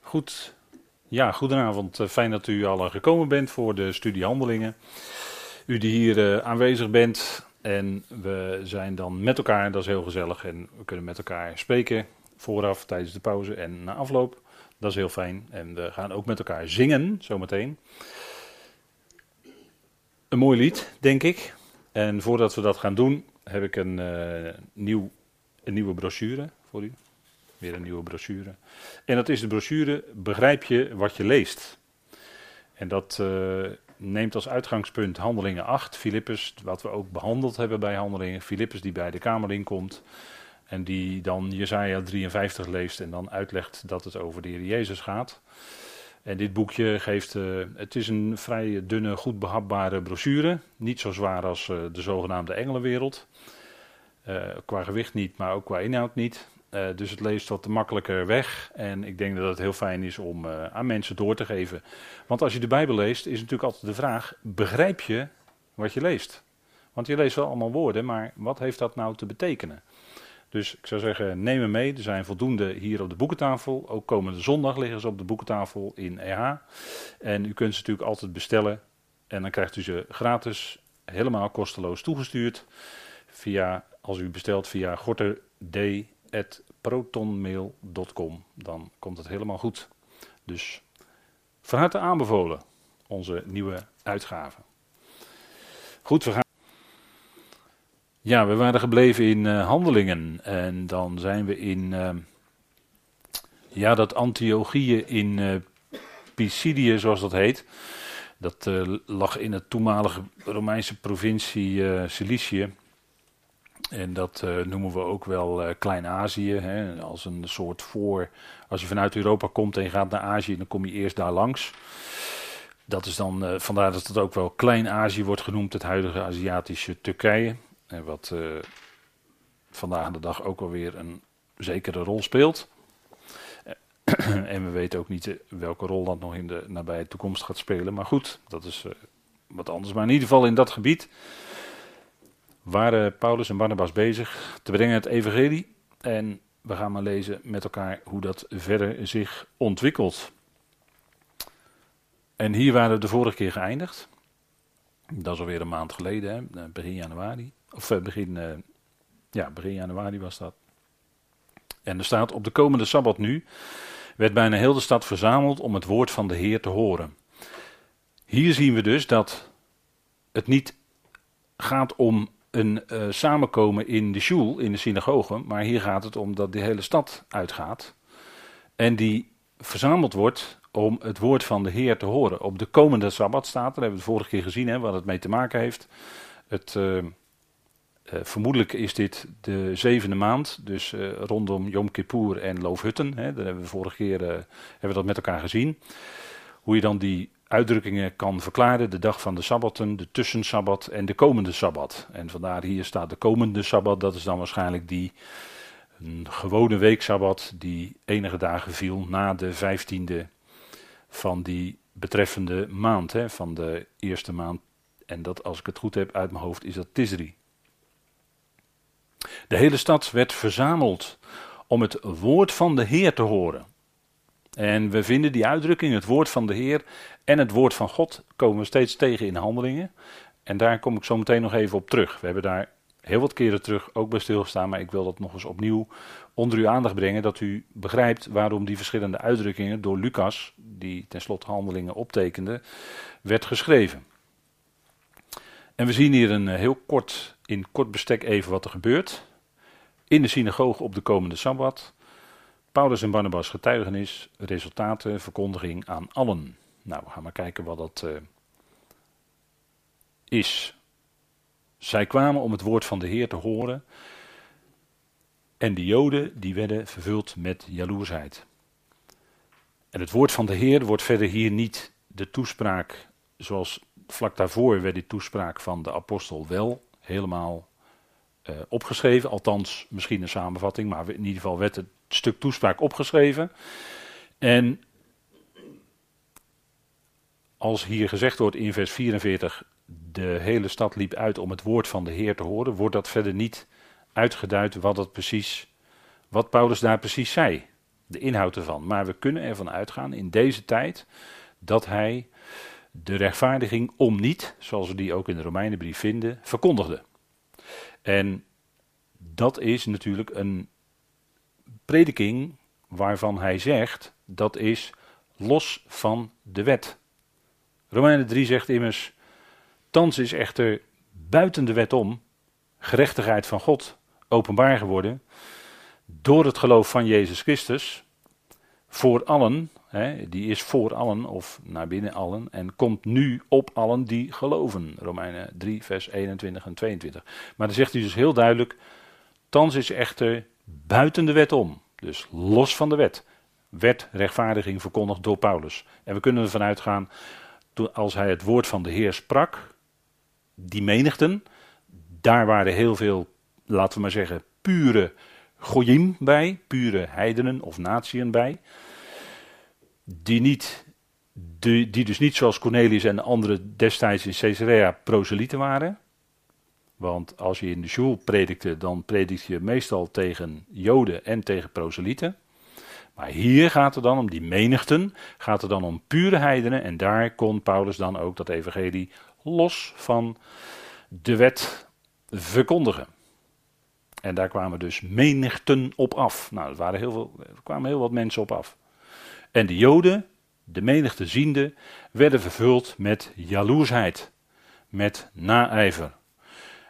Goed. Ja, goedenavond. Eh, Fijn dat u al gekomen bent voor de studie Handelingen. U die hier eh, aanwezig bent. En we zijn dan met elkaar, dat is heel gezellig. En we kunnen met elkaar spreken vooraf, tijdens de pauze en na afloop. Dat is heel fijn. En we gaan ook met elkaar zingen, zometeen. Een mooi lied, denk ik. En voordat we dat gaan doen, heb ik een, uh, nieuw, een nieuwe brochure voor u. Weer een nieuwe brochure. En dat is de brochure Begrijp je wat je leest. En dat uh, neemt als uitgangspunt Handelingen 8, Filippus, wat we ook behandeld hebben bij Handelingen. Filippus die bij de Kamer komt en die dan Jesaja 53 leest en dan uitlegt dat het over de Heer Jezus gaat. En dit boekje geeft, uh, het is een vrij dunne, goed behapbare brochure. Niet zo zwaar als uh, de zogenaamde Engelenwereld. Uh, qua gewicht niet, maar ook qua inhoud niet. Uh, dus het leest wat makkelijker weg. En ik denk dat het heel fijn is om uh, aan mensen door te geven. Want als je de Bijbel leest, is natuurlijk altijd de vraag: begrijp je wat je leest? Want je leest wel allemaal woorden, maar wat heeft dat nou te betekenen? Dus ik zou zeggen, neem me mee. Er zijn voldoende hier op de boekentafel. Ook komende zondag liggen ze op de boekentafel in EH. En u kunt ze natuurlijk altijd bestellen. En dan krijgt u ze gratis, helemaal kosteloos toegestuurd. Via, als u bestelt via gorterd protonmail.com. Dan komt het helemaal goed. Dus van harte aanbevolen, onze nieuwe uitgave. Goed, we gaan. Ja, we waren gebleven in uh, handelingen. En dan zijn we in. Uh, ja, dat Antiochieën in uh, Pisidië, zoals dat heet. Dat lag in het toenmalige Romeinse provincie Cilicië. En dat uh, noemen we ook wel uh, Klein-Azië, als een soort voor. Als je vanuit Europa komt en je gaat naar Azië, dan kom je eerst daar langs. Dat is dan, uh, vandaar dat het ook wel Klein-Azië wordt genoemd, het huidige Aziatische Turkije. En wat vandaag de dag ook alweer een zekere rol speelt. en we weten ook niet welke rol dat nog in de nabije toekomst gaat spelen. Maar goed, dat is wat anders. Maar in ieder geval in dat gebied waren Paulus en Barnabas bezig te brengen het evangelie. En we gaan maar lezen met elkaar hoe dat verder zich ontwikkelt. En hier waren we de vorige keer geëindigd. Dat is alweer een maand geleden, hè? begin januari. Of eh, begin, uh, ja, begin januari was dat. En er staat op de komende sabbat nu, werd bijna heel de stad verzameld om het woord van de Heer te horen. Hier zien we dus dat het niet gaat om een uh, samenkomen in de shul, in de synagoge. Maar hier gaat het om dat de hele stad uitgaat. En die verzameld wordt om het woord van de Heer te horen. Op de komende Sabbat staat, daar hebben we het vorige keer gezien, hè, wat het mee te maken heeft. Het, uh, uh, vermoedelijk is dit de zevende maand, dus rondom Yom Kippur en Loofhutten. Hè, daar hebben we vorige keer hebben we dat met elkaar gezien. Hoe je dan die uitdrukkingen kan verklaren. De dag van de sabbatten, de tussensabbat en de komende sabbat. En vandaar hier staat de komende sabbat, dat is dan waarschijnlijk die een gewone weeksabbat die enige dagen viel na de vijftiende van die betreffende maand, hè, van de eerste maand. En dat, als ik het goed heb uit mijn hoofd, is dat Tisri. De hele stad werd verzameld om het woord van de Heer te horen. En we vinden die uitdrukking, het woord van de Heer en het woord van God, komen we steeds tegen in handelingen. En daar kom ik zo meteen nog even op terug. We hebben daar heel wat keren terug ook bij stilgestaan, maar ik wil dat nog eens opnieuw onder uw aandacht brengen, dat u begrijpt waarom die verschillende uitdrukkingen door Lucas, die tenslotte handelingen optekende, werd geschreven. En we zien hier een eh, heel kort, in kort bestek even wat er gebeurt. In de synagoge op de komende Sabbat. Paulus en Barnabas getuigenis, resultaten, verkondiging aan allen. Nou, we gaan maar kijken wat dat uh, is. Zij kwamen om het woord van de Heer te horen. En de Joden die werden vervuld met jaloersheid. En het woord van de Heer wordt verder hier niet de toespraak, zoals vlak daarvoor werd die toespraak van de apostel wel helemaal uh, opgeschreven. Althans, misschien een samenvatting, maar in ieder geval werd het stuk toespraak opgeschreven. En als hier gezegd wordt in vers 44, de hele stad liep uit om het woord van de Heer te horen, wordt dat verder niet uitgeduid wat, dat precies, wat Paulus daar precies zei. de inhoud ervan. Maar we kunnen ervan uitgaan in deze tijd dat hij de rechtvaardiging om niet, zoals we die ook in de Romeinenbrief vinden, verkondigde. En dat is natuurlijk een prediking waarvan hij zegt dat is los van de wet. Romeinen 3 zegt immers: Thans is echter buiten de wet om gerechtigheid van God openbaar geworden door het geloof van Jezus Christus voor allen, die is voor allen of naar binnen allen en komt nu op allen die geloven. Romeinen 3, vers 21 en 22. Maar dan zegt hij dus heel duidelijk, thans is echter buiten de wet om, dus los van de wet, werd rechtvaardiging verkondigd door Paulus. En we kunnen ervan uitgaan, als hij het woord van de Heer sprak, die menigten, daar waren heel veel, laten we maar zeggen, pure goyim bij, pure heidenen of natieën bij, die, niet, die, dus niet zoals Cornelius en de anderen destijds in Caesarea proselieten waren. Want als je in de school predikte, dan predik je meestal tegen Joden en tegen proselieten. Maar hier gaat het dan om die menigten, gaat het dan om pure heidenen. En daar kon Paulus dan ook dat evangelie los van de wet verkondigen. En daar kwamen dus menigten op af. Nou, er, waren heel veel, er kwamen heel wat mensen op af. En de Joden, de menigte ziende, werden vervuld met jaloersheid, met naijver.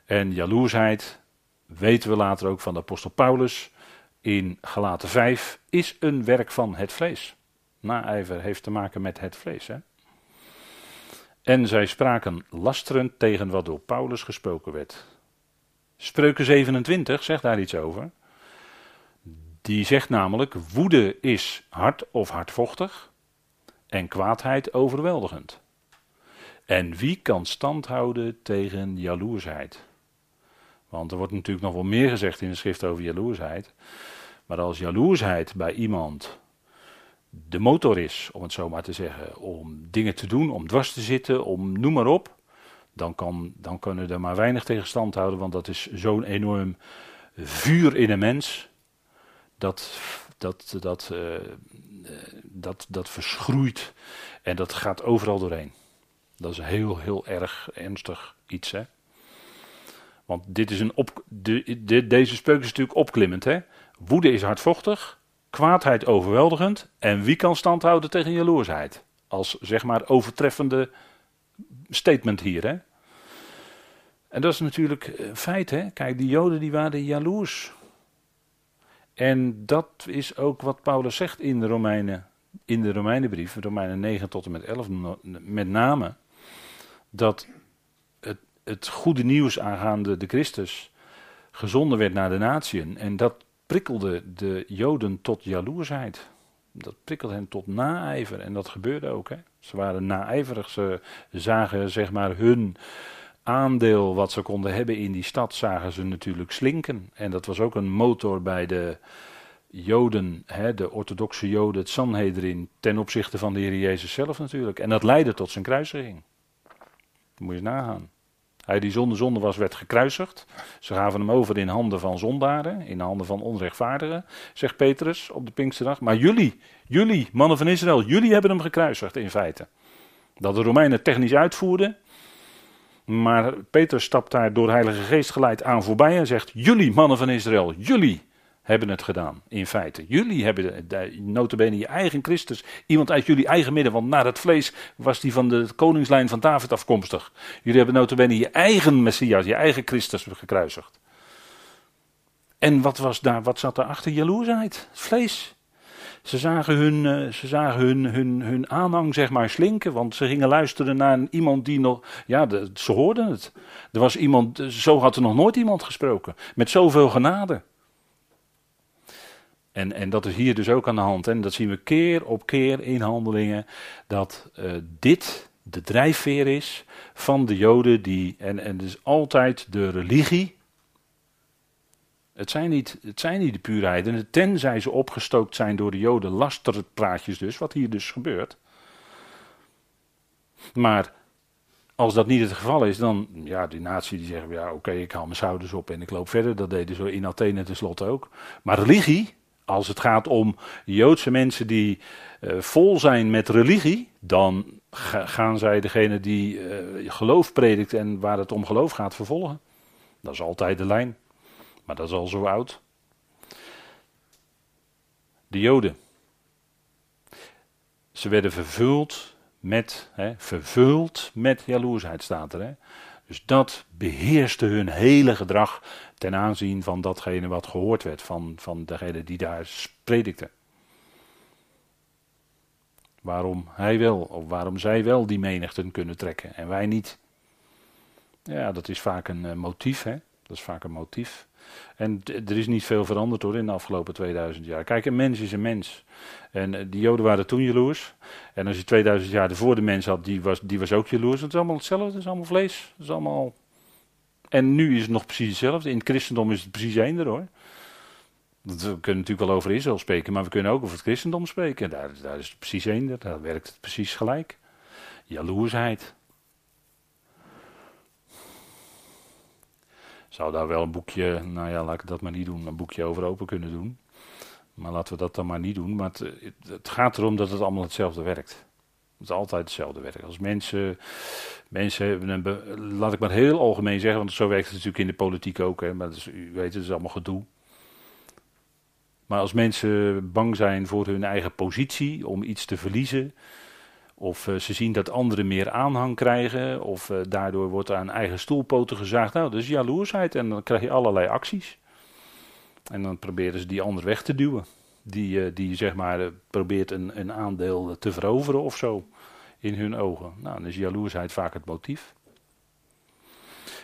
En jaloersheid, weten we later ook van de apostel Paulus in Galaten 5, is een werk van het vlees. Naijver heeft te maken met het vlees. Hè? En zij spraken lasterend tegen wat door Paulus gesproken werd. Spreuken 27 zegt daar iets over. Die zegt namelijk: woede is hard of hardvochtig en kwaadheid overweldigend. En wie kan stand houden tegen jaloersheid? Want er wordt natuurlijk nog wel meer gezegd in de schrift over jaloersheid. Maar als jaloersheid bij iemand de motor is, om het zo maar te zeggen, om dingen te doen, om dwars te zitten, om noem maar op, dan, kan, dan kunnen er maar weinig tegen stand houden, want dat is zo'n enorm vuur in een mens. Dat, dat, dat, uh, dat, dat verschroeit en dat gaat overal doorheen. Dat is heel, heel erg ernstig iets. Hè? Want dit is een op, de, de, deze spreuk is natuurlijk opklimmend. Hè? Woede is hardvochtig, kwaadheid overweldigend. En wie kan stand houden tegen jaloersheid? Als zeg maar overtreffende statement hier. Hè? En dat is natuurlijk een feit. Hè? Kijk, die Joden die waren jaloers. En dat is ook wat Paulus zegt in de Romeinen, in de Romeinenbrief, Romeinen 9 tot en met 11 met name. Dat het, het goede nieuws aangaande de Christus gezonden werd naar de natieën. En dat prikkelde de Joden tot jaloersheid. Dat prikkelde hen tot naijver. En dat gebeurde ook. Hè? Ze waren naijverig. Ze zagen zeg maar hun aandeel wat ze konden hebben in die stad, zagen ze natuurlijk slinken. En dat was ook een motor bij de Joden, hè, de orthodoxe Joden, het Sanhedrin, ten opzichte van de Heer Jezus zelf natuurlijk. En dat leidde tot zijn kruisiging. Dat moet je nagaan. Hij die zonder zonde was, werd gekruisigd. Ze gaven hem over in handen van zondaren, in handen van onrechtvaardigen, zegt Petrus op de Pinksterdag. Maar jullie, jullie, mannen van Israël, jullie hebben hem gekruisigd in feite. Dat de Romeinen technisch uitvoerden. Maar Petrus stapt daar door Heilige Geest geleid aan voorbij en zegt: Jullie, mannen van Israël, jullie hebben het gedaan, in feite. Jullie hebben, de, notabene je eigen Christus, iemand uit jullie eigen midden, want naar het vlees was die van de koningslijn van David afkomstig. Jullie hebben notabene je eigen Messias, je eigen Christus gekruisigd. En wat, was daar, wat zat daarachter? Jaloersheid, vlees. Ze zagen, hun, eh, ze zagen hun, hun, hun aanhang zeg maar slinken, want ze gingen luisteren naar iemand die nog, ja, ze hoorden het. Er was iemand, zo had er nog nooit iemand gesproken, met zoveel genade. En, en dat is hier dus ook aan de hand. En dat zien we keer op keer in handelingen. Dat uh, dit de drijfveer is van de Joden. Die, en, en dus altijd de religie. Het zijn, niet, het zijn niet de puurheiden. Tenzij ze opgestookt zijn door de Joden. Lasterpraatjes dus. Wat hier dus gebeurt. Maar als dat niet het geval is, dan, ja, die natie die zeggen, ja, oké, ik haal mijn schouders op en ik loop verder. Dat deden ze in Athene tenslotte ook. Maar religie, Als het gaat om Joodse mensen die uh, vol zijn met religie, dan gaan zij degene die uh, geloof predikt en waar het om geloof gaat vervolgen. Dat is altijd de lijn. Maar dat is al zo oud. De Joden. Ze werden vervuld met, hè, vervuld met jaloersheid staat er. Hè. Dus dat beheerste hun hele gedrag ten aanzien van datgene wat gehoord werd van, van degene die daar predikte. Waarom hij wel, of waarom zij wel die menigten kunnen trekken en wij niet. Ja, dat is vaak een uh, motief, hè. Dat is vaak een motief. En er is niet veel veranderd hoor in de afgelopen 2000 jaar. Kijk, een mens is een mens. En uh, die Joden waren toen jaloers. En als je 2000 jaar ervoor de mens had, die was, die was ook jaloers. Het is allemaal hetzelfde, het is allemaal vlees. Het is allemaal... En nu is het nog precies hetzelfde. In het christendom is het precies eender hoor. We kunnen natuurlijk wel over Israël spreken, maar we kunnen ook over het christendom spreken. Daar, daar is het precies eender, daar werkt het precies gelijk. Jaloersheid. Zou daar wel een boekje, nou ja, laat ik dat maar niet doen, een boekje over open kunnen doen. Maar laten we dat dan maar niet doen. Maar het, het gaat erom dat het allemaal hetzelfde werkt. Het is altijd hetzelfde werk. Als mensen, mensen hebben, laat ik maar heel algemeen zeggen, want zo werkt het natuurlijk in de politiek ook. Hè, maar u weet, het is allemaal gedoe. Maar als mensen bang zijn voor hun eigen positie, om iets te verliezen, of uh, ze zien dat anderen meer aanhang krijgen, of uh, daardoor wordt aan eigen stoelpoten gezaagd. Nou, dat is jaloersheid en dan krijg je allerlei acties. En dan proberen ze die ander weg te duwen. Die, uh, die zeg maar probeert een, een aandeel te veroveren of zo in hun ogen. Nou, dan is jaloersheid vaak het motief.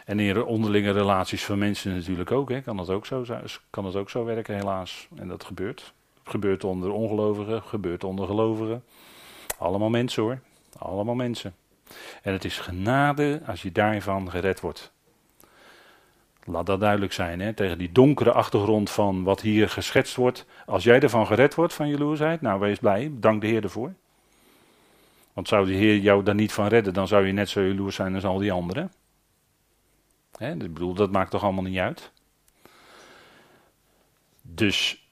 En in onderlinge relaties van mensen natuurlijk ook. Hè, kan, dat ook zo, kan dat ook zo werken, helaas. En dat gebeurt. Gebeurt onder ongelovigen, gebeurt onder gelovigen. Allemaal mensen hoor. Allemaal mensen. En het is genade als je daarvan gered wordt. Laat dat duidelijk zijn, hè? tegen die donkere achtergrond van wat hier geschetst wordt. Als jij ervan gered wordt, van jaloersheid, nou wees blij, dank de Heer ervoor. Want zou de Heer jou daar niet van redden, dan zou je net zo jaloers zijn als al die anderen. Hè? Ik bedoel, dat maakt toch allemaal niet uit. Dus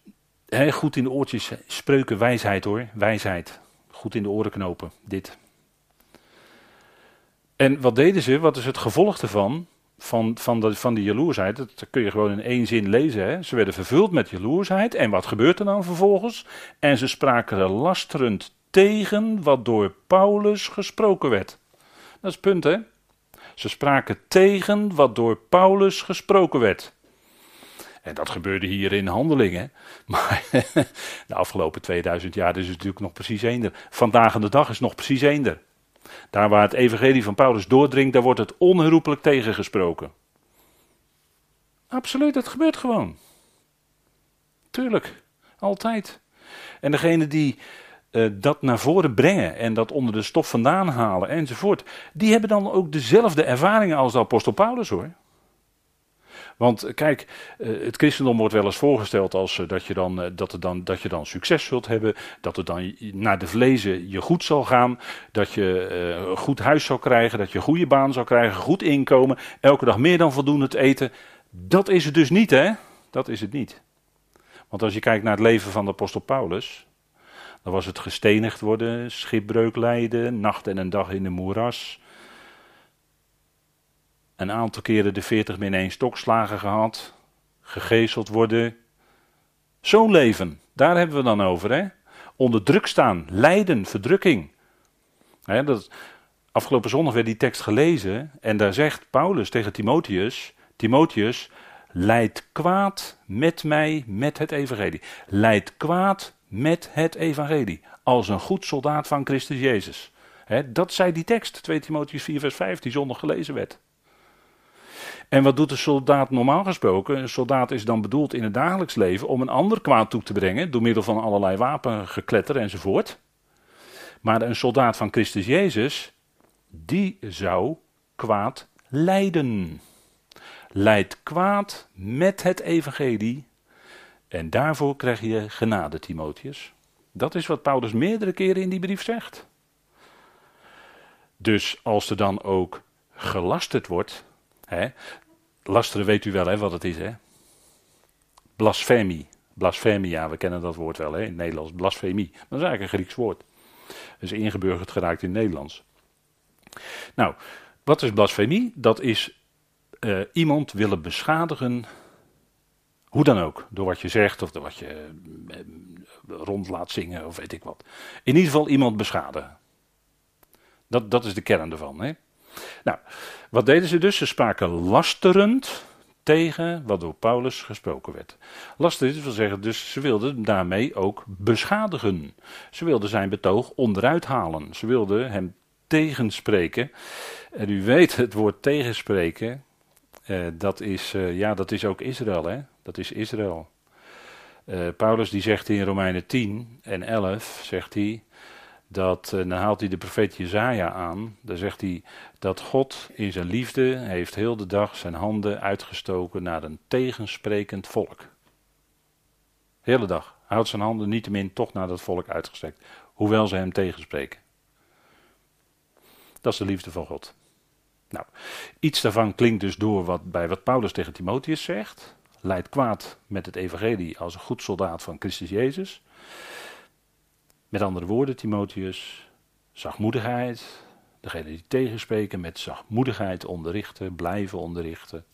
goed in de oortjes spreuken wijsheid hoor, wijsheid goed in de oren knopen. Dit. En wat deden ze? Wat is het gevolg ervan? Van, van, de, van die jaloersheid. Dat kun je gewoon in één zin lezen. Hè? Ze werden vervuld met jaloersheid. En wat gebeurt er dan vervolgens? En ze spraken er lasterend tegen wat door Paulus gesproken werd. Dat is het punt, hè? Ze spraken tegen wat door Paulus gesproken werd. En dat gebeurde hier in handelingen. Maar de afgelopen 2000 jaar is het natuurlijk nog precies eender. Vandaag aan de dag is nog precies eender. Daar waar het evangelie van Paulus doordringt, daar wordt het onherroepelijk tegengesproken. Absoluut, dat gebeurt gewoon. Tuurlijk, altijd. En degene die uh, dat naar voren brengen en dat onder de stof vandaan halen enzovoort, die hebben dan ook dezelfde ervaringen als de apostel Paulus hoor. Want kijk, eh, het christendom wordt wel eens voorgesteld als eh, dat, je dan, eh, dat, er dan, dat je dan succes zult hebben, dat het dan naar de vlezen je goed zal gaan, dat je een goed huis zal krijgen, dat je een goede baan zal krijgen, goed inkomen, elke dag meer dan voldoende te eten. Dat is het dus niet, hè? Dat is het niet. Want als je kijkt naar het leven van de apostel Paulus, dan was het gestenigd worden, schipbreuk lijden, nacht en een dag in de moeras, een aantal keren de 40 min 1 stokslagen gehad, gegezeld worden. Zo'n leven, daar hebben we dan over. Hè? Onder druk staan, lijden, verdrukking. Hè, dat, afgelopen zondag werd die tekst gelezen en daar zegt Paulus tegen Timotheus: Timotheus, leid kwaad met mij met het evangelie. Leid kwaad met het evangelie. Als een goed soldaat van Christus Jezus. dat zei die tekst, 2 Timotheus 4 vers 5, die zondag gelezen werd. En wat doet een soldaat normaal gesproken? Een soldaat is dan bedoeld in het dagelijks leven om een ander kwaad toe te brengen door middel van allerlei wapengekletter enzovoort. Maar een soldaat van Christus Jezus, die zou kwaad lijden. Leidt kwaad met het evangelie en daarvoor krijg je genade, Timotheus. Dat is wat Paulus meerdere keren in die brief zegt. Dus als er dan ook gelasterd wordt, Hè? Lasteren weet u wel hè, wat het is, hè? Blasfemie. Blasfemia, we kennen dat woord wel hè, in Nederlands. Blasfemie. Dat is eigenlijk een Grieks woord. Dat is ingeburgerd geraakt in het Nederlands. Nou, wat is blasfemie? Dat is uh, iemand willen beschadigen, hoe dan ook. Door wat je zegt of door wat je uh, rond laat zingen of weet ik wat. In ieder geval iemand beschadigen. Dat, dat is de kern ervan. Hè? Nou, wat deden ze dus? Ze spraken lasterend tegen wat door Paulus gesproken werd. Lasterend wil zeggen, dus ze wilden daarmee ook beschadigen. Ze wilden zijn betoog onderuit halen. Ze wilden hem tegenspreken. En u weet, het woord tegenspreken, eh, dat, is, eh, ja, dat is ook Israël. Hè? Dat is Israël. Uh, Paulus die zegt in Romeinen 10 en 11, zegt hij, dat, uh, dan haalt hij de profeet Jezaja aan, dan zegt hij dat God in zijn liefde heeft heel de dag zijn handen uitgestoken naar een tegensprekend volk. Hele dag. Hij houdt zijn handen niettemin toch naar dat volk uitgestrekt, hoewel ze hem tegenspreken. Dat is de liefde van God. Nou, iets daarvan klinkt dus door wat, bij wat Paulus tegen Timotheus zegt. Leidt kwaad met het evangelie als een goed soldaat van Christus Jezus. Met andere woorden, Timotheus, zachtmoedigheid. Degene die tegenspreken met zachtmoedigheid onderrichten, blijven onderrichten.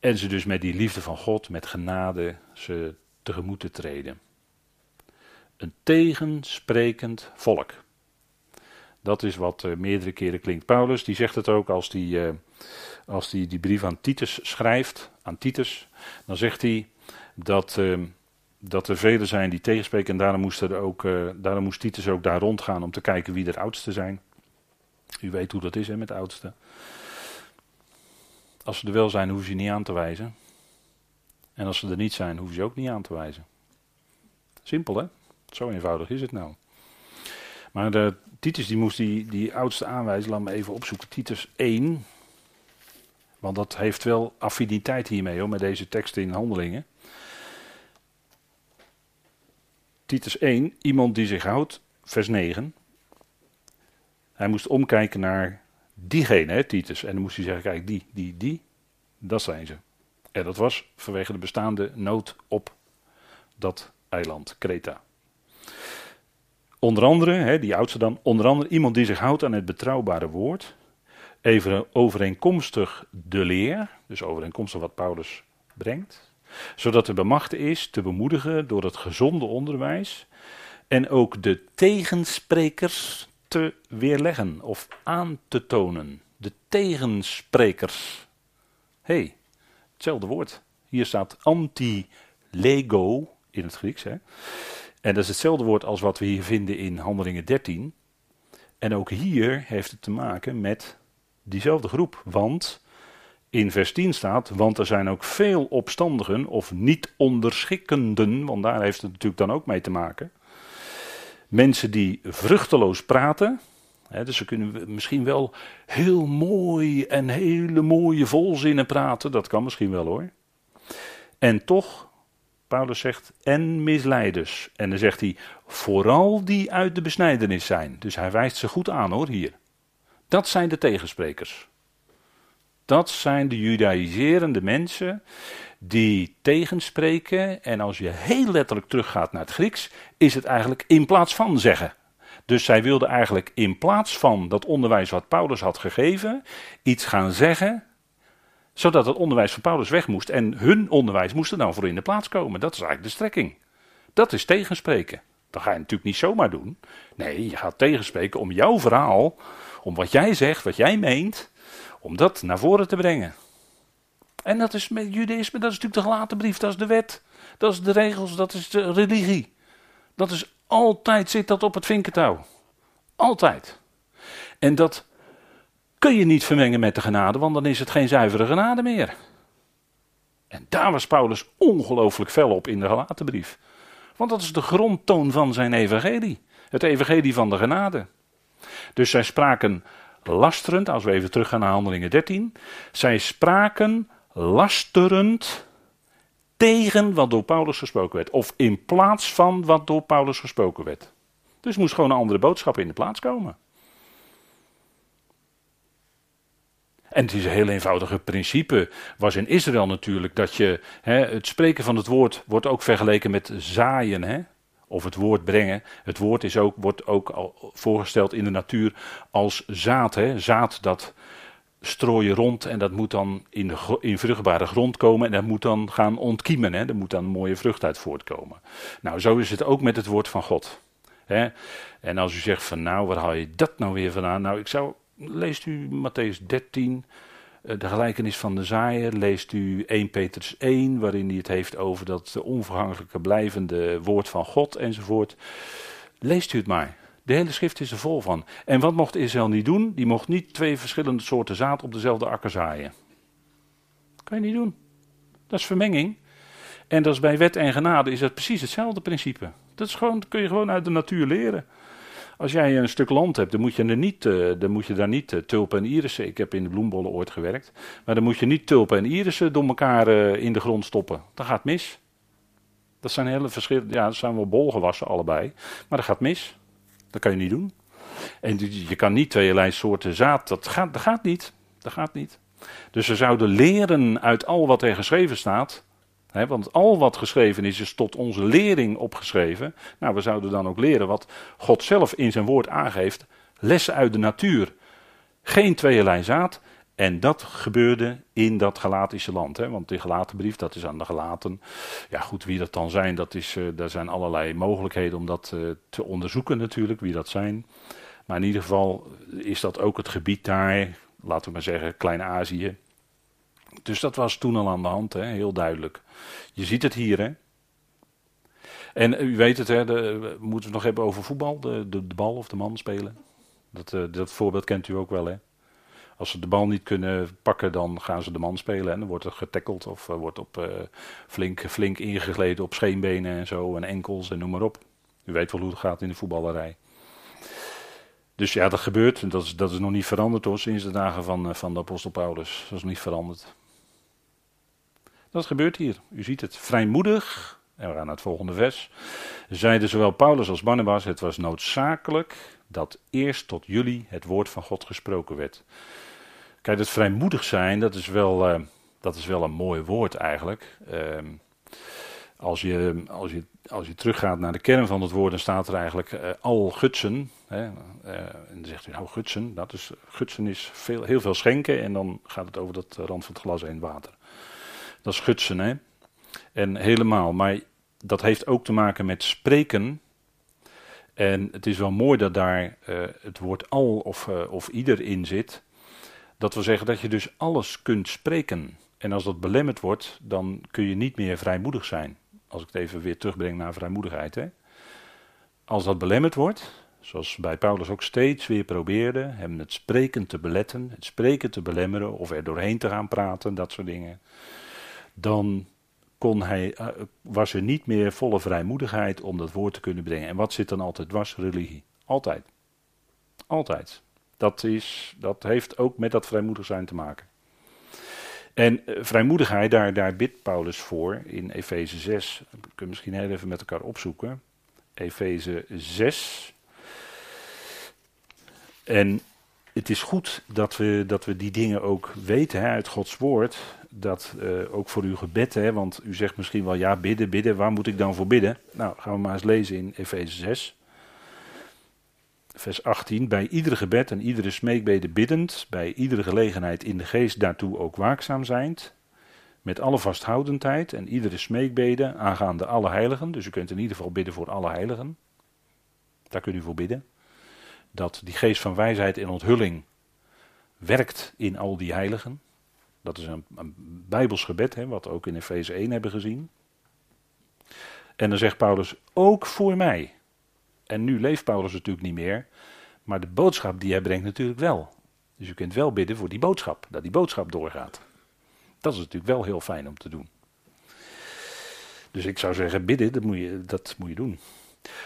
En ze dus met die liefde van God, met genade, ze tegemoet te treden. Een tegensprekend volk. Dat is wat uh, meerdere keren klinkt. Paulus die zegt het ook als hij uh, als die, die brief aan Titus schrijft, aan Titus, dan zegt hij dat, uh, dat er velen zijn die tegenspreken en daarom moest, er ook, daarom moest Titus ook daar rondgaan om te kijken wie er oudste zijn. U weet hoe dat is hè, met de oudsten. Als ze er wel zijn, hoeven ze niet aan te wijzen. En als ze er niet zijn, hoeven ze ook niet aan te wijzen. Simpel hè? Zo eenvoudig is het nou. Maar de, Titus die moest die, die oudste aanwijzen, laat me even opzoeken. Titus 1. Want dat heeft wel affiniteit hiermee, hoor, met deze teksten in handelingen. Titus 1, iemand die zich houdt, vers 9. Hij moest omkijken naar diegene, Titus. En dan moest hij zeggen, kijk, die, die, die, dat zijn ze. En dat was vanwege de bestaande nood op dat eiland, Kreta. Onder andere, hè, die oudste dan, onder andere iemand die zich houdt aan het betrouwbare woord. Even overeenkomstig de leer, dus overeenkomstig wat Paulus brengt. Zodat de bemachte is te bemoedigen door het gezonde onderwijs. En ook de tegensprekers te weerleggen of aan te tonen. De tegensprekers. Hé, hey, hetzelfde woord. Hier staat anti-lego in het Grieks. Hè. En dat is hetzelfde woord als wat we hier vinden in Handelingen 13. En ook hier heeft het te maken met diezelfde groep. Want in vers 10 staat, want er zijn ook veel opstandigen of niet onderschikkenden, want daar heeft het natuurlijk dan ook mee te maken. Mensen die vruchteloos praten, hè, dus ze kunnen misschien wel heel mooi en hele mooie volzinnen praten, dat kan misschien wel hoor. En toch Paulus zegt, en misleiders. En dan zegt hij, vooral die uit de besnijdenis zijn. Dus hij wijst ze goed aan hoor, hier. Dat zijn de tegensprekers. Dat zijn de judaïserende mensen die tegenspreken. En als je heel letterlijk teruggaat naar het Grieks, is het eigenlijk in plaats van zeggen. Dus zij wilden eigenlijk in plaats van dat onderwijs wat Paulus had gegeven, iets gaan zeggen zodat het onderwijs van Paulus weg moest en hun onderwijs moest er dan voor in de plaats komen. Dat is eigenlijk de strekking. Dat is tegenspreken. Dat ga je natuurlijk niet zomaar doen. Nee, je gaat tegenspreken om jouw verhaal, om wat jij zegt, wat jij meent, om dat naar voren te brengen. En dat is met judaïsme, dat is natuurlijk de gelaten brief, dat is de wet, dat is de regels, dat is de religie. Dat is altijd, zit dat op het vinkentouw. Altijd. En dat kun je niet vermengen met de genade, want dan is het geen zuivere genade meer. En daar was Paulus ongelooflijk fel op in de gelaten brief. Want dat is de grondtoon van zijn evangelie. Het evangelie van de genade. Dus zij spraken lasterend, als we even teruggaan naar handelingen 13. Zij spraken lasterend tegen wat door Paulus gesproken werd. Of in plaats van wat door Paulus gesproken werd. Dus moest gewoon een andere boodschap in de plaats komen. En het is een heel eenvoudige principe. Was in Israël natuurlijk dat je. Hè, het spreken van het woord wordt ook vergeleken met zaaien. Hè? Of het woord brengen. Het woord is ook, wordt ook al voorgesteld in de natuur als zaad. Hè? Zaad dat strooi je rond en dat moet dan in, de, in vruchtbare grond komen en dat moet dan gaan ontkiemen. Hè? Er moet dan mooie vrucht uit voortkomen. Nou, zo is het ook met het woord van God. Hè? En als u zegt van nou, waar haal je dat nou weer vandaan? Nou, ik zou, leest u Matthäus 13, eh, de gelijkenis van de zaaier. Leest u 1 Petrus 1, waarin hij het heeft over dat onvergankelijke blijvende woord van God enzovoort. Leest u het maar. De hele schrift is er vol van. En wat mocht Israël niet doen? Die mocht niet twee verschillende soorten zaad op dezelfde akker zaaien. kan je niet doen. Dat is vermenging. En dat is bij wet en genade is dat precies hetzelfde principe. Dat is gewoon, kun je gewoon uit de natuur leren. Als jij een stuk land hebt, dan moet je, er niet, uh, dan moet je daar niet uh, tulpen en irissen. Ik heb in de bloembollen ooit gewerkt. Maar dan moet je niet tulpen en irissen door elkaar uh, in de grond stoppen. Dat gaat mis. Dat zijn hele verschillende. Ja, dat zijn wel bolgewassen allebei. Maar dat gaat mis. Dat kan je niet doen. En je kan niet tweeërlei soorten zaad. Dat gaat, dat gaat niet. Dat gaat niet. Dus ze zouden leren uit al wat er geschreven staat. Want al wat geschreven is, is tot onze lering opgeschreven. Nou, we zouden dan ook leren wat God zelf in zijn woord aangeeft. Lessen uit de natuur. Geen tweeërlei zaad. En dat gebeurde in dat Galatische land. Want die Galatenbrief, dat is aan de Galaten. Ja, goed, wie dat dan zijn, dat is, uh, daar zijn allerlei mogelijkheden om dat uh, te onderzoeken natuurlijk, wie dat zijn. Maar in ieder geval is dat ook het gebied daar, laten we maar zeggen, Klein-Azië. Dus dat was toen al aan de hand, hè? heel duidelijk. Je ziet het hier, hè. En u weet het, hè, we moeten het nog hebben over voetbal, de, de, de bal of de man spelen. Dat, uh, dat voorbeeld kent u ook wel, hè. Als ze de bal niet kunnen pakken, dan gaan ze de man spelen. En dan wordt er getackeld of wordt op, flink, flink ingegleden op scheenbenen en zo. En enkels en noem maar op. U weet wel hoe het gaat in de voetballerij. Dus ja, dat gebeurt. Dat is, dat is nog niet veranderd hoor, sinds de dagen van, van de apostel Paulus. Dat is niet veranderd. Dat gebeurt hier. U ziet het. Vrijmoedig. En we gaan naar het volgende vers. Zeiden zowel Paulus als Barnabas: Het was noodzakelijk dat eerst tot jullie het woord van God gesproken werd. Kijk, dat vrijmoedig zijn, dat is wel, uh, dat is wel een mooi woord eigenlijk. Uh, als, je, als, je, als je teruggaat naar de kern van het woord, dan staat er eigenlijk uh, al gutsen. Hè, uh, en dan zegt u, nou gutsen, dat is, gutsen is veel, heel veel schenken en dan gaat het over dat rand van het glas heen water. Dat is gutsen, hè. En helemaal, maar dat heeft ook te maken met spreken. En het is wel mooi dat daar uh, het woord al of, uh, of ieder in zit. Dat wil zeggen dat je dus alles kunt spreken. En als dat belemmerd wordt, dan kun je niet meer vrijmoedig zijn. Als ik het even weer terugbreng naar vrijmoedigheid. Hè. Als dat belemmerd wordt, zoals bij Paulus ook steeds weer probeerde, hem het spreken te beletten, het spreken te belemmeren of er doorheen te gaan praten, dat soort dingen. Dan kon hij, uh, was er niet meer volle vrijmoedigheid om dat woord te kunnen brengen. En wat zit dan altijd dwars? Religie. Altijd. Altijd. Dat, is, dat heeft ook met dat vrijmoedig zijn te maken. En uh, vrijmoedigheid, daar, daar bidt Paulus voor in Efeze 6. Dat kunnen misschien heel even met elkaar opzoeken. Efeze 6. En het is goed dat we, dat we die dingen ook weten hè, uit Gods woord. Dat uh, ook voor uw gebed, hè, want u zegt misschien wel ja, bidden, bidden, waar moet ik dan voor bidden? Nou, gaan we maar eens lezen in Efeze 6 vers 18. Bij iedere gebed en iedere smeekbede biddend, bij iedere gelegenheid in de geest daartoe ook waakzaam zijnd, met alle vasthoudendheid en iedere smeekbede aangaande alle heiligen. Dus u kunt in ieder geval bidden voor alle heiligen. Daar kunt u voor bidden. Dat die geest van wijsheid en onthulling werkt in al die heiligen. Dat is een, bijbels gebed, hè, wat we ook in Efeze 1 hebben gezien. En dan zegt Paulus, ook voor mij. En nu leeft Paulus natuurlijk niet meer. Maar de boodschap die hij brengt natuurlijk wel. Dus u kunt wel bidden voor die boodschap. Dat die boodschap doorgaat. Dat is natuurlijk wel heel fijn om te doen. Dus ik zou zeggen, bidden, dat moet je, dat moet je doen.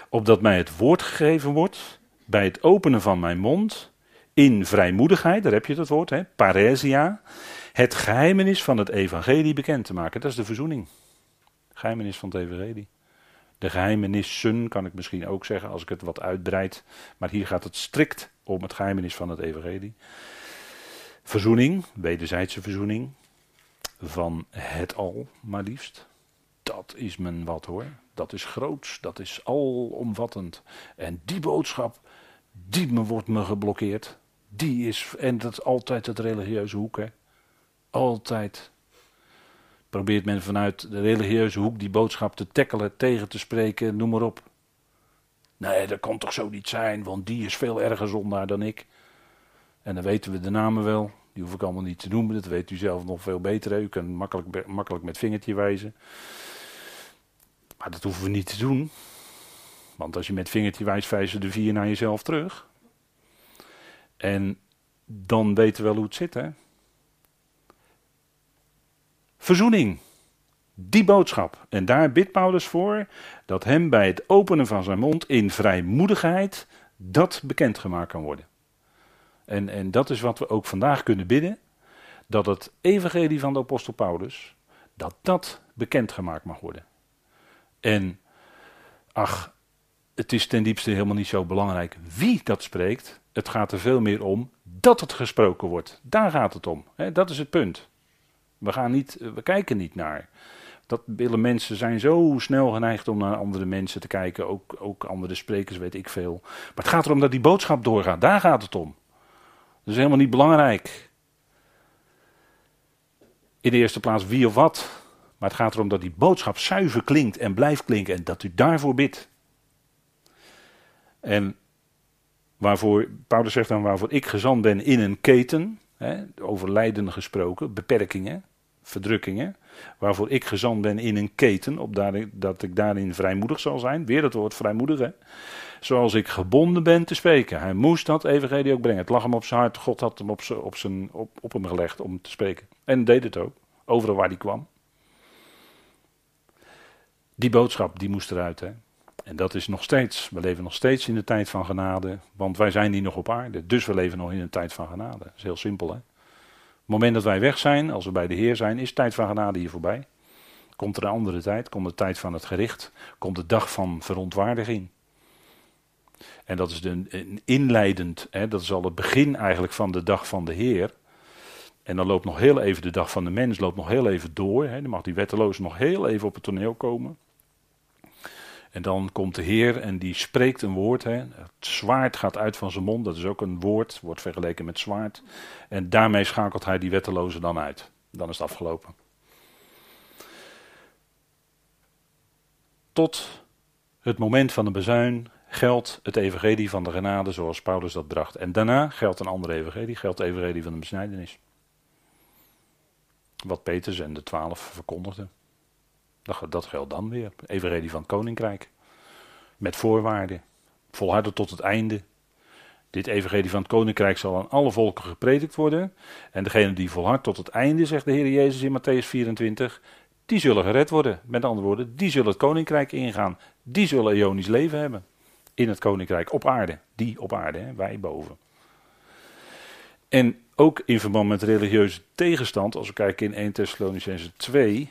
Opdat mij het woord gegeven wordt, bij het openen van mijn mond, in vrijmoedigheid, daar heb je het woord, hè, paresia, het geheimenis van het evangelie bekend te maken. Dat is de verzoening. Geheimenis van het evangelie. De geheimenissen kan ik misschien ook zeggen als ik het wat uitbreid. Maar hier gaat het strikt om het geheimenis van het evangelie. Verzoening, wederzijdse verzoening. Van het al, maar liefst. Dat is mijn wat hoor. Dat is groots, dat is alomvattend. En die boodschap, die wordt me geblokkeerd. Die is, en dat is altijd het religieuze hoek hè. Altijd. Probeert men vanuit de religieuze hoek die boodschap te tackelen, tegen te spreken, noem maar op. Nee, dat kan toch zo niet zijn, want die is veel erger zondaar dan ik. En dan weten we de namen wel. Die hoef ik allemaal niet te noemen, dat weet u zelf nog veel beter. U kunt makkelijk, makkelijk met vingertje wijzen. Maar dat hoeven we niet te doen. Want als je met vingertje wijst, wijzen de vier naar jezelf terug. En dan weten we wel hoe het zit, hè. Verzoening. Die boodschap. En daar bidt Paulus voor dat hem bij het openen van zijn mond in vrijmoedigheid dat bekendgemaakt kan worden. En, en dat is wat we ook vandaag kunnen bidden. Dat het evangelie van de apostel Paulus, dat dat bekendgemaakt mag worden. En ach, het is ten diepste helemaal niet zo belangrijk wie dat spreekt. Het gaat er veel meer om dat het gesproken wordt. Daar gaat het om. dat is het punt. We, gaan niet, we kijken niet naar. Dat willen mensen zijn zo snel geneigd om naar andere mensen te kijken. Ook, ook andere sprekers, weet ik veel. Maar het gaat erom dat die boodschap doorgaat. Daar gaat het om. Dat is helemaal niet belangrijk. In de eerste plaats wie of wat. Maar het gaat erom dat die boodschap zuiver klinkt en blijft klinken. En dat u daarvoor bidt. En waarvoor, Paulus zegt dan waarvoor ik gezand ben in een keten. Hè, over lijden gesproken, beperkingen verdrukkingen, waarvoor ik gezand ben in een keten, op dat ik daarin vrijmoedig zal zijn. Weer dat woord vrijmoedig, hè? Zoals ik gebonden ben te spreken. Hij moest dat evangelie ook brengen. Het lag hem op zijn hart. God had hem op, op, zijn, op, op hem gelegd om te spreken. En deed het ook. Overal waar hij kwam. Die boodschap, die moest eruit, hè? En dat is nog steeds. We leven nog steeds in de tijd van genade. Want wij zijn hier nog op aarde. Dus we leven nog in een tijd van genade. Dat is heel simpel, hè? het moment dat wij weg zijn, als we bij de Heer zijn, is de tijd van genade hier voorbij. Komt er een andere tijd, komt de tijd van het gericht, komt de dag van verontwaardiging. En dat is een, inleidend, hè, dat is al het begin eigenlijk van de dag van de Heer. En dan loopt nog heel even de dag van de mens, loopt nog heel even door. Hè, dan mag die wetteloze nog heel even op het toneel komen. En dan komt de Heer en die spreekt een woord. Hè. Het zwaard gaat uit van zijn mond, dat is ook een woord, wordt vergeleken met zwaard. En daarmee schakelt hij die wetteloze dan uit. Dan is het afgelopen. Tot het moment van de bezuin geldt het evangelie van de genade zoals Paulus dat bracht. En daarna geldt een ander evangelie, geldt het evangelie van de besnijdenis. Wat Petrus en de twaalf verkondigden. Dat, dat geldt dan weer. Evenredig van het koninkrijk. Met voorwaarden. Volharden tot het einde. Dit evangelie van het koninkrijk zal aan alle volken gepredikt worden. En degene die volhardt tot het einde, zegt de Heer Jezus in Matthäus 24, die zullen gered worden. Met andere woorden, die zullen het koninkrijk ingaan. Die zullen eonisch leven hebben. In het koninkrijk op aarde. Die op aarde, hè? wij boven. En ook in verband met religieuze tegenstand, als we kijken in 1 Thessalonicense 2,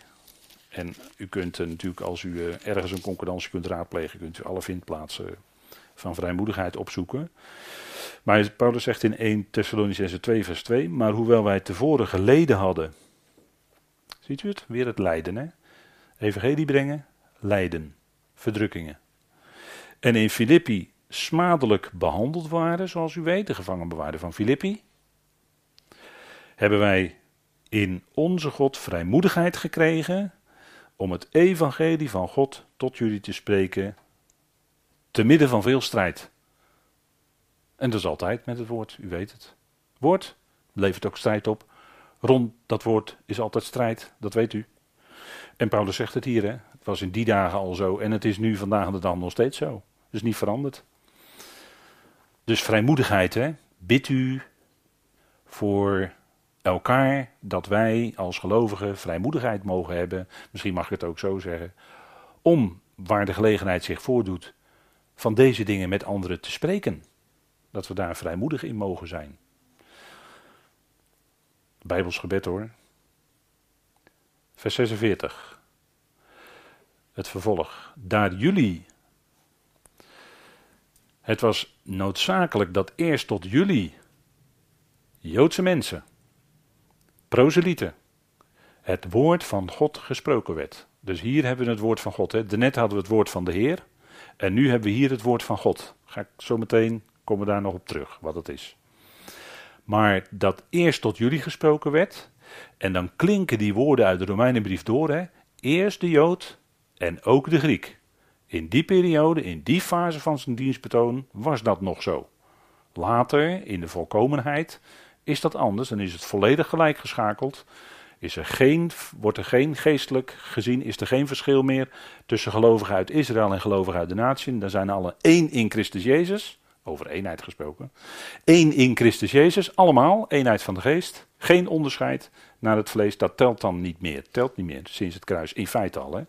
en u kunt natuurlijk, als u uh, ergens een concordantie kunt raadplegen, kunt u alle vindplaatsen van vrijmoedigheid opzoeken. Maar Paulus zegt in 1 Thessalonicense 2 vers 2, maar hoewel wij tevoren geleden hadden. Ziet u het? Weer het lijden, hè? Evangelie brengen, lijden, verdrukkingen. En in Filippi smadelijk behandeld waren, zoals u weet, de gevangenbewaarder van Filippi. Hebben wij in onze God vrijmoedigheid gekregen om het evangelie van God tot jullie te spreken, te midden van veel strijd. En dat is altijd met het woord, u weet het. Woord levert ook strijd op. Rond dat woord is altijd strijd, dat weet u. En Paulus zegt het hier, hè? het was in die dagen al zo en het is nu vandaag de dag nog steeds zo. Dus niet veranderd. Dus vrijmoedigheid, hè? bid u voor elkaar dat wij als gelovigen vrijmoedigheid mogen hebben, misschien mag ik het ook zo zeggen, om waar de gelegenheid zich voordoet, van deze dingen met anderen te spreken. Dat we daar vrijmoedig in mogen zijn. Bijbels gebed hoor. Vers 46. Het vervolg. Daar jullie. Het was noodzakelijk dat eerst tot jullie, Joodse mensen, Proselieten. Het woord van God gesproken werd. Dus hier hebben we het woord van God. Hè. Daarnet hadden we het woord van de Heer. En nu hebben we hier het woord van God. Ga ik zo meteen, komen we daar nog op terug, wat het is. Maar dat eerst tot jullie gesproken werd. En dan klinken die woorden uit de Romeinenbrief door. Hè. Eerst de Jood en ook de Griek. In die periode, in die fase van zijn dienstbetoon, was dat nog zo. Later, in de volkomenheid, is dat anders. Dan is het volledig gelijk geschakeld. Is er geen, wordt er geen geestelijk gezien, is er geen verschil meer tussen gelovigen uit Israël en gelovigen uit de natie. Dan zijn alle één in Christus Jezus. Over eenheid gesproken. Eén in Christus Jezus, allemaal, eenheid van de geest. Geen onderscheid naar het vlees, dat telt dan niet meer. Telt niet meer sinds het kruis, in feite al. Hè?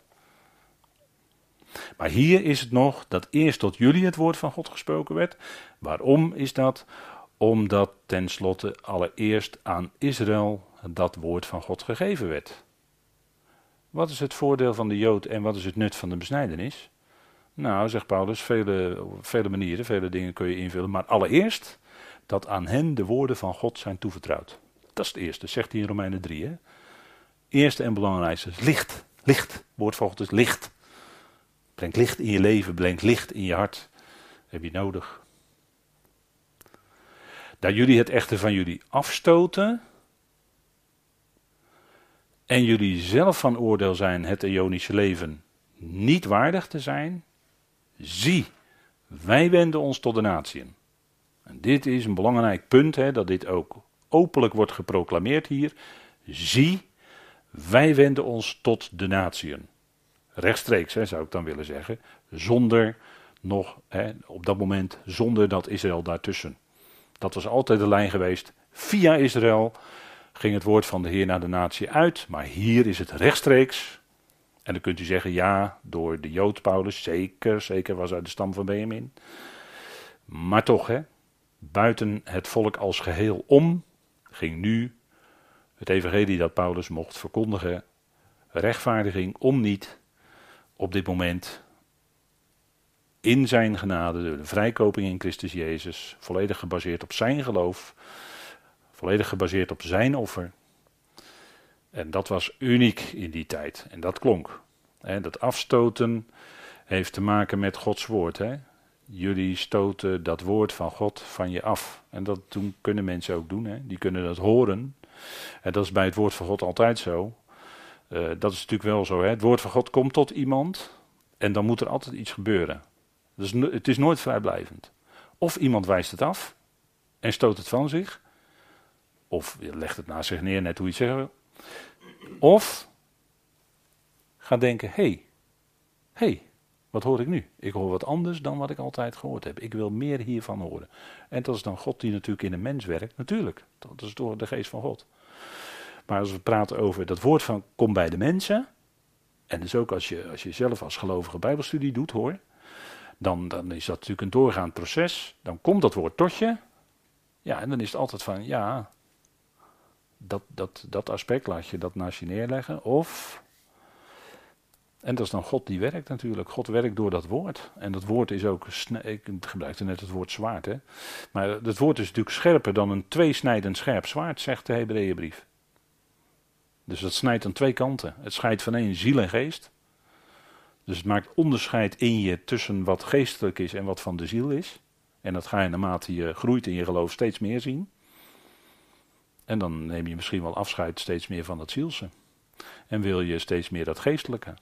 Maar hier is het nog dat eerst tot jullie het woord van God gesproken werd. Waarom is dat? Omdat tenslotte allereerst aan Israël dat woord van God gegeven werd. Wat is het voordeel van de Jood en wat is het nut van de besnijdenis? Nou, zegt Paulus, vele, vele manieren, vele dingen kun je invullen. Maar allereerst dat aan hen de woorden van God zijn toevertrouwd. Dat is het eerste, zegt hij in Romeinen 3. Hè? Eerste en belangrijkste is licht. Licht. Woord van God is licht. Brengt licht in je leven, brengt licht in je hart. heb je nodig. Dat jullie het echter van jullie afstoten. En jullie zelf van oordeel zijn het Ionische leven niet waardig te zijn. Zie, wij wenden ons tot de natieën. En dit is een belangrijk punt, hè, dat dit ook openlijk wordt geproclameerd hier. Zie, wij wenden ons tot de natieën. Rechtstreeks hè, zou ik dan willen zeggen. Zonder nog, hè, op dat moment, zonder dat Israël daartussen. Dat was altijd de lijn geweest. Via Israël ging het woord van de Heer naar de natie uit. Maar hier is het rechtstreeks. En dan kunt u zeggen, ja, door de Jood Paulus, zeker, zeker was uit de stam van Benjamin. Maar toch, hè, buiten het volk als geheel om, ging nu het evangelie dat Paulus mocht verkondigen, rechtvaardiging om niet op dit moment in zijn genade, door de vrijkoping in Christus Jezus, volledig gebaseerd op zijn geloof, volledig gebaseerd op zijn offer. En dat was uniek in die tijd. En dat klonk. dat afstoten heeft te maken met Gods woord. Jullie stoten dat woord van God van je af. En dat doen, kunnen mensen ook doen. Die kunnen dat horen. En dat is bij het woord van God altijd zo. Uh, dat is natuurlijk wel zo. Het woord van God komt tot iemand. En dan moet er altijd iets gebeuren. Dus het is nooit vrijblijvend. Of iemand wijst het af en stoot het van zich. Of legt het naast zich neer, net hoe je het zeggen wil. Of ga denken: hé, hey, hey, wat hoor ik nu? Ik hoor wat anders dan wat ik altijd gehoord heb. Ik wil meer hiervan horen. En dat is dan God die natuurlijk in een mens werkt. Natuurlijk, dat is door de geest van God. Maar als we praten over dat woord van kom bij de mensen. En dus ook als je, als je zelf als gelovige Bijbelstudie doet hoor. Dan, dan is dat natuurlijk een doorgaand proces. Dan komt dat woord tot je. Ja, en dan is het altijd van ja, dat, dat, dat aspect laat je dat naast je neerleggen. Of, en dat is dan God die werkt natuurlijk. God werkt door dat woord. En dat woord is ook, ik gebruikte net het woord zwaard. Hè? Maar het woord is natuurlijk scherper dan een tweesnijdend scherp zwaard, zegt de Hebreeënbrief. Dus dat snijdt aan twee kanten. Het scheidt van één ziel en geest. Dus het maakt onderscheid in je tussen wat geestelijk is en wat van de ziel is. En dat ga je naarmate je groeit in je geloof steeds meer zien. En dan neem je misschien wel afscheid steeds meer van het zielse. En wil je steeds meer dat geestelijke.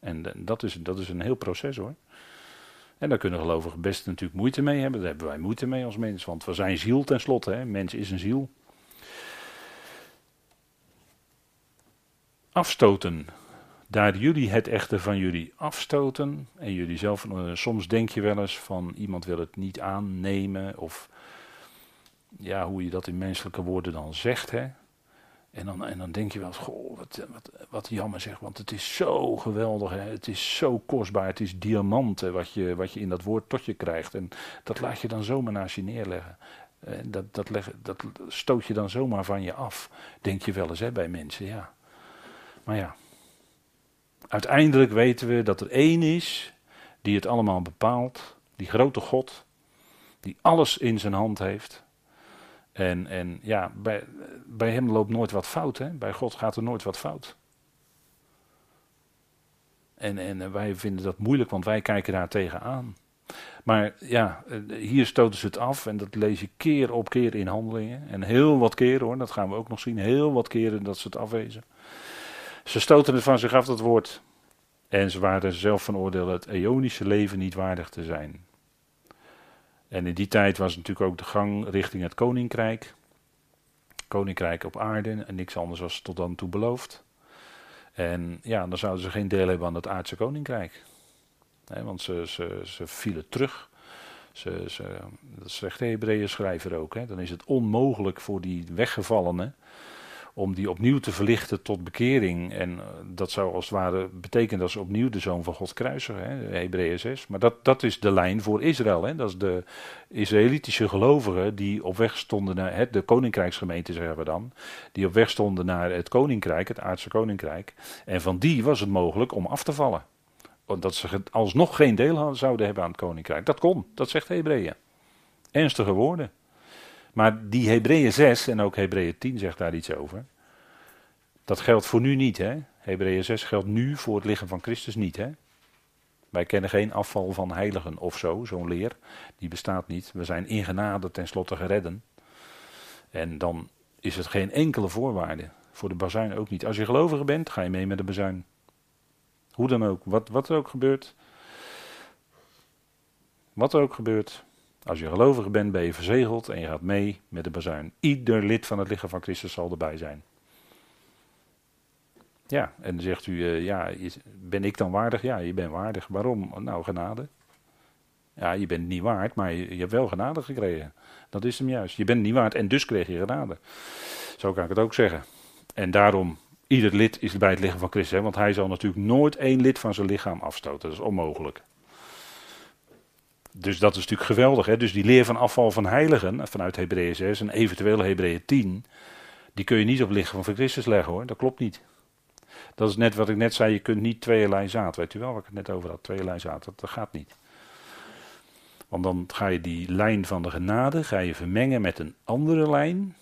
En dat is, dat is een heel proces hoor. En daar kunnen gelovigen best natuurlijk moeite mee hebben. Daar hebben wij moeite mee als mens. Want we zijn ziel tenslotte. Hè. Mens is een ziel. Afstoten. Daar jullie het echte van jullie afstoten. En jullie zelf, eh, soms denk je wel eens van iemand wil het niet aannemen. Of ja, hoe je dat in menselijke woorden dan zegt. Hè? En, dan, en dan denk je wel, goh, wat, wat, wat jammer zeg, want het is zo geweldig. Hè? Het is zo kostbaar. Het is diamanten wat je, wat je in dat woord tot je krijgt. En dat laat je dan zomaar naast je neerleggen. En dat, dat, leg, dat stoot je dan zomaar van je af. Denk je wel eens hè, bij mensen, ja. Maar ja, uiteindelijk weten we dat er één is die het allemaal bepaalt. Die grote God, die alles in zijn hand heeft. En, en ja, bij, bij hem loopt nooit wat fout. Hè? Bij God gaat er nooit wat fout. En, en wij vinden dat moeilijk, want wij kijken daar tegenaan. Maar ja, hier stoten ze het af en dat lees je keer op keer in handelingen. En heel wat keren hoor, dat gaan we ook nog zien. Heel wat keren dat ze het afwezen. Ze stoten het van zich af, dat woord. En ze waren zelf van oordeel het eonische leven niet waardig te zijn. En in die tijd was natuurlijk ook de gang richting het koninkrijk. Koninkrijk op aarde en niks anders was tot dan toe beloofd. En ja, dan zouden ze geen deel hebben aan het aardse koninkrijk. want ze, ze, ze vielen terug. Ze, ze, dat zegt de Hebreeën schrijver ook. Hè. Dan is het onmogelijk voor die weggevallenen om die opnieuw te verlichten tot bekering. En eh, dat zou als het ware betekenen dat ze opnieuw de zoon van God kruisen, Hebreeën 6. Maar dat, dat is de lijn voor Israël. Hè. Dat is de Israëlitische gelovigen die op weg stonden naar het, de koninkrijksgemeente, zeggen we dan. Die op weg stonden naar het koninkrijk, het aardse koninkrijk. En van die was het mogelijk om af te vallen. Dat ze alsnog geen deel zouden hebben aan het koninkrijk. Dat kon, dat zegt Hebreeën. Ernstige woorden. Maar die Hebreeën 6 en ook Hebreeën 10 zegt daar iets over. Dat geldt voor nu niet, hè? Hebreeën 6 geldt nu voor het lichaam van Christus niet, hè? Wij kennen geen afval van heiligen of zo, zo'n leer. Die bestaat niet. We zijn in genade tenslotte geredden. En dan is het geen enkele voorwaarde. Voor de bazuin ook niet. Als je gelovige bent, ga je mee met de bazuin. Hoe dan ook, wat, wat er ook gebeurt. Wat er ook gebeurt, als je gelovige bent, ben je verzegeld en je gaat mee met de bazuin. Ieder lid van het lichaam van Christus zal erbij zijn. Ja, en dan zegt u, uh, ja, ben ik dan waardig? Ja, je bent waardig. Waarom? Nou, genade. Ja, je bent niet waard, maar je, je, hebt wel genade gekregen. Dat is hem juist. Je bent niet waard en dus kreeg je genade. Zo kan ik het ook zeggen. En daarom, ieder lid is bij het lichaam van Christus. Hè, want hij zal natuurlijk nooit één lid van zijn lichaam afstoten. Dat is onmogelijk. Dus dat is natuurlijk geweldig. Hè? Dus die leer van afval van heiligen, vanuit Hebreeën 6 en eventueel Hebreeën 10, die kun je niet op lichaam van Christus leggen hoor. Dat klopt niet. Dat is net wat ik net zei, je kunt niet tweeërlei zaad. Weet u wel waar ik het net over had? Tweeërlei zaad, dat, dat gaat niet. Want dan ga je die lijn van de genade ga je vermengen met een andere lijn.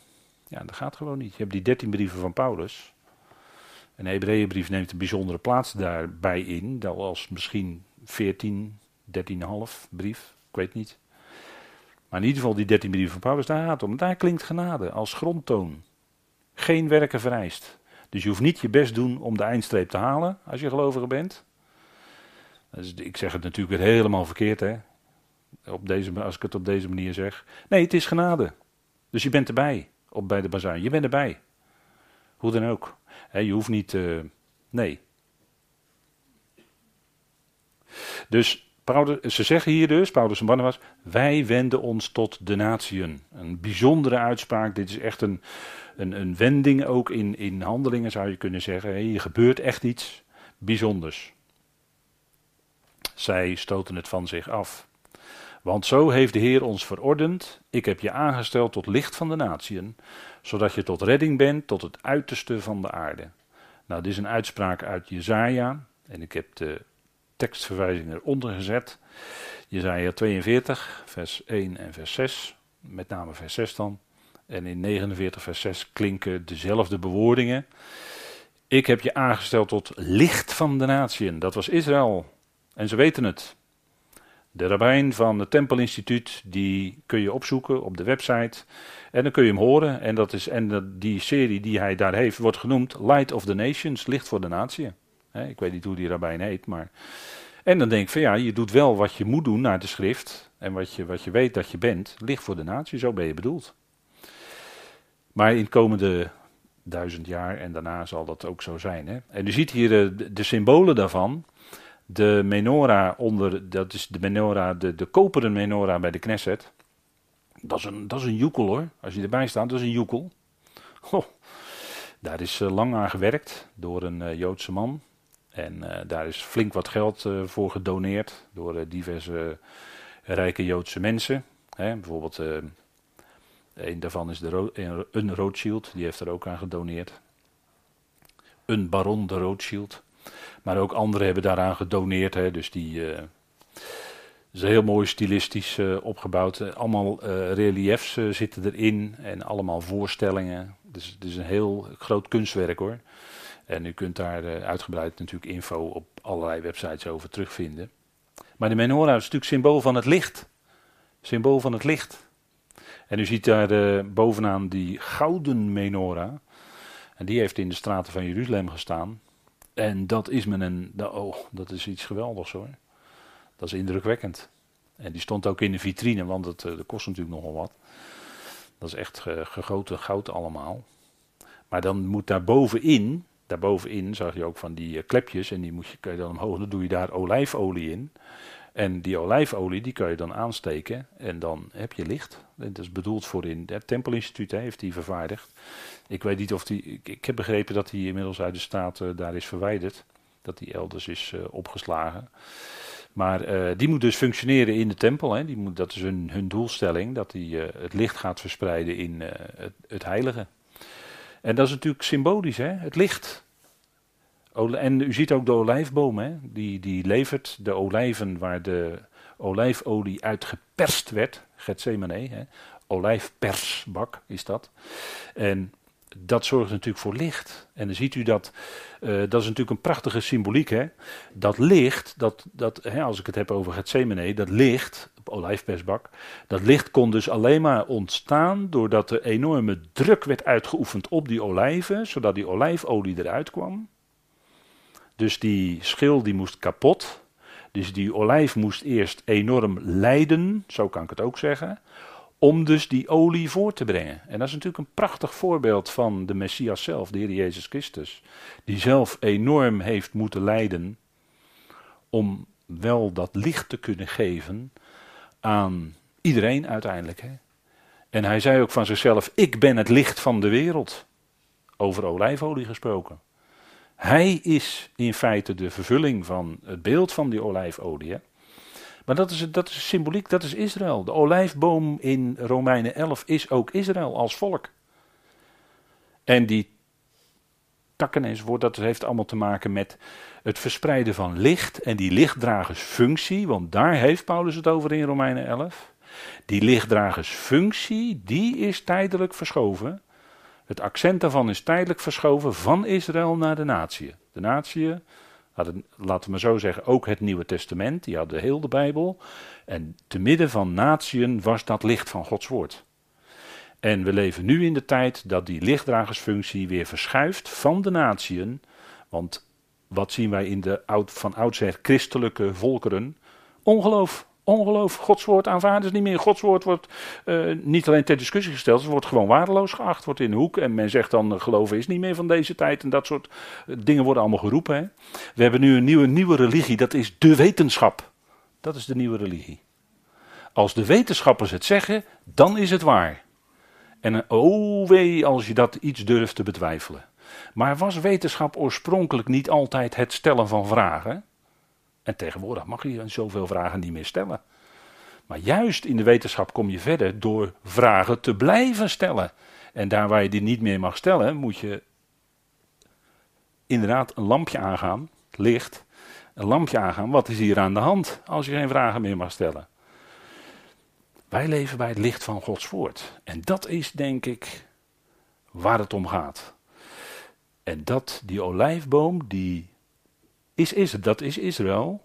Ja, dat gaat gewoon niet. Je hebt die dertien brieven van Paulus. En de Hebreeënbrief neemt een bijzondere plaats daarbij in. Dat als misschien 14, 13,5 brief, ik weet niet. Maar in ieder geval die 13 brieven van Paulus, daar gaat het om. Daar klinkt genade als grondtoon. Geen werken vereist. Dus je hoeft niet je best doen om de eindstreep te halen als je gelovige bent. Ik zeg het natuurlijk weer helemaal verkeerd, hè. Op deze, als ik het op deze manier zeg. Nee, het is genade. Dus je bent erbij, op bij de bazuin. Je bent erbij. Hoe dan ook. je hoeft niet, uh, nee. Dus Paulus, ze zeggen hier dus, Paulus en Barnabas, wij wenden ons tot de natieën. Een bijzondere uitspraak, dit is echt een, een, een wending ook in, in handelingen zou je kunnen zeggen. Hier gebeurt echt iets bijzonders. Zij stoten het van zich af. Want zo heeft de Heer ons verordend, ik heb je aangesteld tot licht van de natieën, zodat je tot redding bent tot het uiterste van de aarde. Nou, dit is een uitspraak uit Jezaja, en ik heb de tekstverwijzing eronder gezet. Jezaja 42, vers 1 en vers 6, met name vers 6 dan. En in 49 vers 6 klinken dezelfde bewoordingen. Ik heb je aangesteld tot licht van de natieën. Dat was Israël. En ze weten het. De rabbijn van het Tempelinstituut, die kun je opzoeken op de website. En dan kun je hem horen. En, dat is, en die serie die hij daar heeft, wordt genoemd Light of the Nations, licht voor de Ik weet niet hoe die rabbijn heet, maar... En dan denk ik van ja, je doet wel wat je moet doen naar de schrift. En wat je, wat je weet dat je bent, licht voor de natie, zo ben je bedoeld. Maar in de komende duizend jaar en daarna zal dat ook zo zijn. Hè? En u ziet hier de, de symbolen daarvan. De menorah onder, dat is de menorah, de, de koperen menorah bij de Knesset. Dat is, een, dat is een joekel hoor, als je erbij staat, dat is een joekel. daar is uh, lang aan gewerkt door een uh, Joodse man. En uh, daar is flink wat geld voor gedoneerd door diverse rijke Joodse mensen. Hè, bijvoorbeeld een daarvan is de een Rothschild, die heeft er ook aan gedoneerd. Een baron de Rothschild. Maar ook anderen hebben daaraan gedoneerd. Hè, dus die, uh, is heel mooi stilistisch opgebouwd. allemaal reliefs zitten erin en allemaal voorstellingen. Dus het is een heel groot kunstwerk hoor. En u kunt daar uitgebreid natuurlijk info op allerlei websites over terugvinden. Maar de menorah is natuurlijk symbool van het licht. Symbool van het licht. En u ziet daar uh, bovenaan die gouden menorah. En die heeft in de straten van Jeruzalem gestaan. En dat is me een. Oh, dat is iets geweldigs hoor. Dat is indrukwekkend. En die stond ook in de vitrine, want het, uh, dat kost natuurlijk nogal wat. Dat is echt gegoten goud allemaal. Maar dan moet daar bovenin, daarbovenin zag je ook van die uh, klepjes. En die moet je, je dan omhoog, dan doe je daar olijfolie in. En die olijfolie die kan je dan aansteken en dan heb je licht. Dat is bedoeld voor in het Tempelinstituut, heeft die vervaardigd. Ik weet niet of die. Ik, heb begrepen dat die inmiddels uit de staat daar is verwijderd. Dat die elders is uh, opgeslagen. Maar die moet dus functioneren in de tempel. Hè. Die moet, dat is hun, hun doelstelling, dat die het licht gaat verspreiden in het, het heilige. En dat is natuurlijk symbolisch, hè? het licht. En u ziet ook de olijfboom, hè? Die, die levert de olijven waar de olijfolie uit geperst werd. Gethsemane, hè? olijfpersbak is dat. En dat zorgt natuurlijk voor licht. En dan ziet u dat, uh, dat is natuurlijk een prachtige symboliek. Hè? Dat licht, dat, dat, hè, als ik het heb over Gethsemane, dat licht, olijfpersbak, dat licht kon dus alleen maar ontstaan doordat er enorme druk werd uitgeoefend op die olijven, zodat die olijfolie eruit kwam. Dus die schil die moest kapot. Dus die olijf moest eerst enorm lijden, zo kan ik het ook zeggen, om dus die olie voor te brengen. En dat is natuurlijk een prachtig voorbeeld van de Messias zelf, de Heer Jezus Christus, die zelf enorm heeft moeten lijden om wel dat licht te kunnen geven aan iedereen uiteindelijk. Hè? En hij zei ook van zichzelf, ik ben het licht van de wereld. Over olijfolie gesproken. Hij is in feite de vervulling van het beeld van die olijfolie. Maar dat is, dat is symboliek, dat is Israël. De olijfboom in Romeinen 11 is ook Israël als volk. En die takken enzovoort, dat heeft allemaal te maken met het verspreiden van licht en die lichtdragersfunctie, want daar heeft Paulus het over in Romeinen 11. Die lichtdragersfunctie, die is tijdelijk verschoven het accent daarvan is tijdelijk verschoven van Israël naar de natie. De laten we maar zo zeggen, ook het Nieuwe Testament, die hadden heel de Bijbel. En te midden van natieën was dat licht van Gods woord. En we leven nu in de tijd dat die lichtdragersfunctie weer verschuift van de natieën. Want wat zien wij in de oud, van oudsher christelijke volkeren? Ongeloof, Ongeloof, Gods woord aanvaarden niet meer. Gods woord wordt uh, niet alleen ter discussie gesteld, het wordt gewoon waardeloos geacht, wordt in de hoek. En men zegt dan, uh, geloven is niet meer van deze tijd. En dat soort uh, dingen worden allemaal geroepen. We hebben nu een nieuwe, nieuwe religie, dat is de wetenschap. Dat is de nieuwe religie. Als de wetenschappers het zeggen, dan is het waar. En oh wee als je dat iets durft te betwijfelen. Maar was wetenschap oorspronkelijk niet altijd het stellen van vragen? En tegenwoordig mag je zoveel vragen niet meer stellen. Maar juist in de wetenschap kom je verder door vragen te blijven stellen. En daar waar je die niet meer mag stellen, moet je inderdaad een lampje aangaan, licht, een lampje aangaan. Wat is hier aan de hand als je geen vragen meer mag stellen? Wij leven bij het licht van Gods woord. En dat is denk ik waar het om gaat. En dat die olijfboom, die is, is dat is Israël.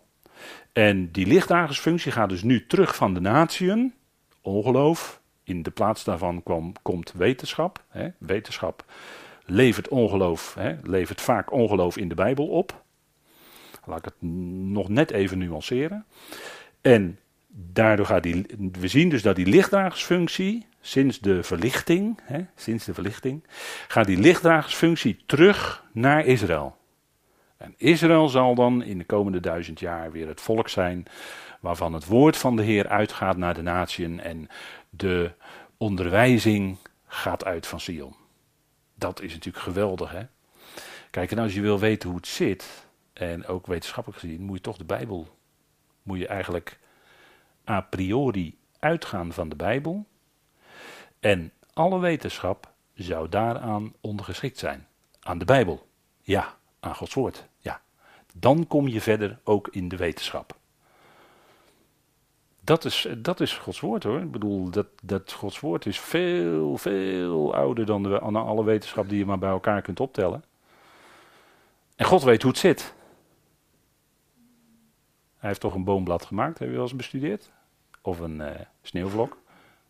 En die lichtdagersfunctie gaat dus nu terug van de natieën, ongeloof. In de plaats daarvan kwam, komt wetenschap. Hè. Wetenschap levert ongeloof, hè, levert vaak ongeloof in de Bijbel op. Laat ik het nog net even nuanceren. En daardoor gaat die, we zien dus dat die lichtdragersfunctie, sinds de verlichting, hè, sinds de verlichting, gaat die lichtdragersfunctie terug naar Israël. En Israël zal dan in de komende duizend jaar weer het volk zijn waarvan het woord van de Heer uitgaat naar de natieën en de onderwijzing gaat uit van Sion. Dat is natuurlijk geweldig, hè? Kijk, en als je wil weten hoe het zit, en ook wetenschappelijk gezien, moet je toch de Bijbel, moet je eigenlijk a priori uitgaan van de Bijbel. En alle wetenschap zou daaraan ondergeschikt zijn. Aan de Bijbel. Ja, aan Gods woord. Ja, dan kom je verder ook in de wetenschap. Dat is, dat is Gods woord hoor. Ik bedoel, dat, dat Gods woord is veel, veel ouder dan, de, alle wetenschap die je maar bij elkaar kunt optellen. En God weet hoe het zit. Hij heeft toch een boomblad gemaakt, heb je wel eens bestudeerd? Of een uh, sneeuwvlok,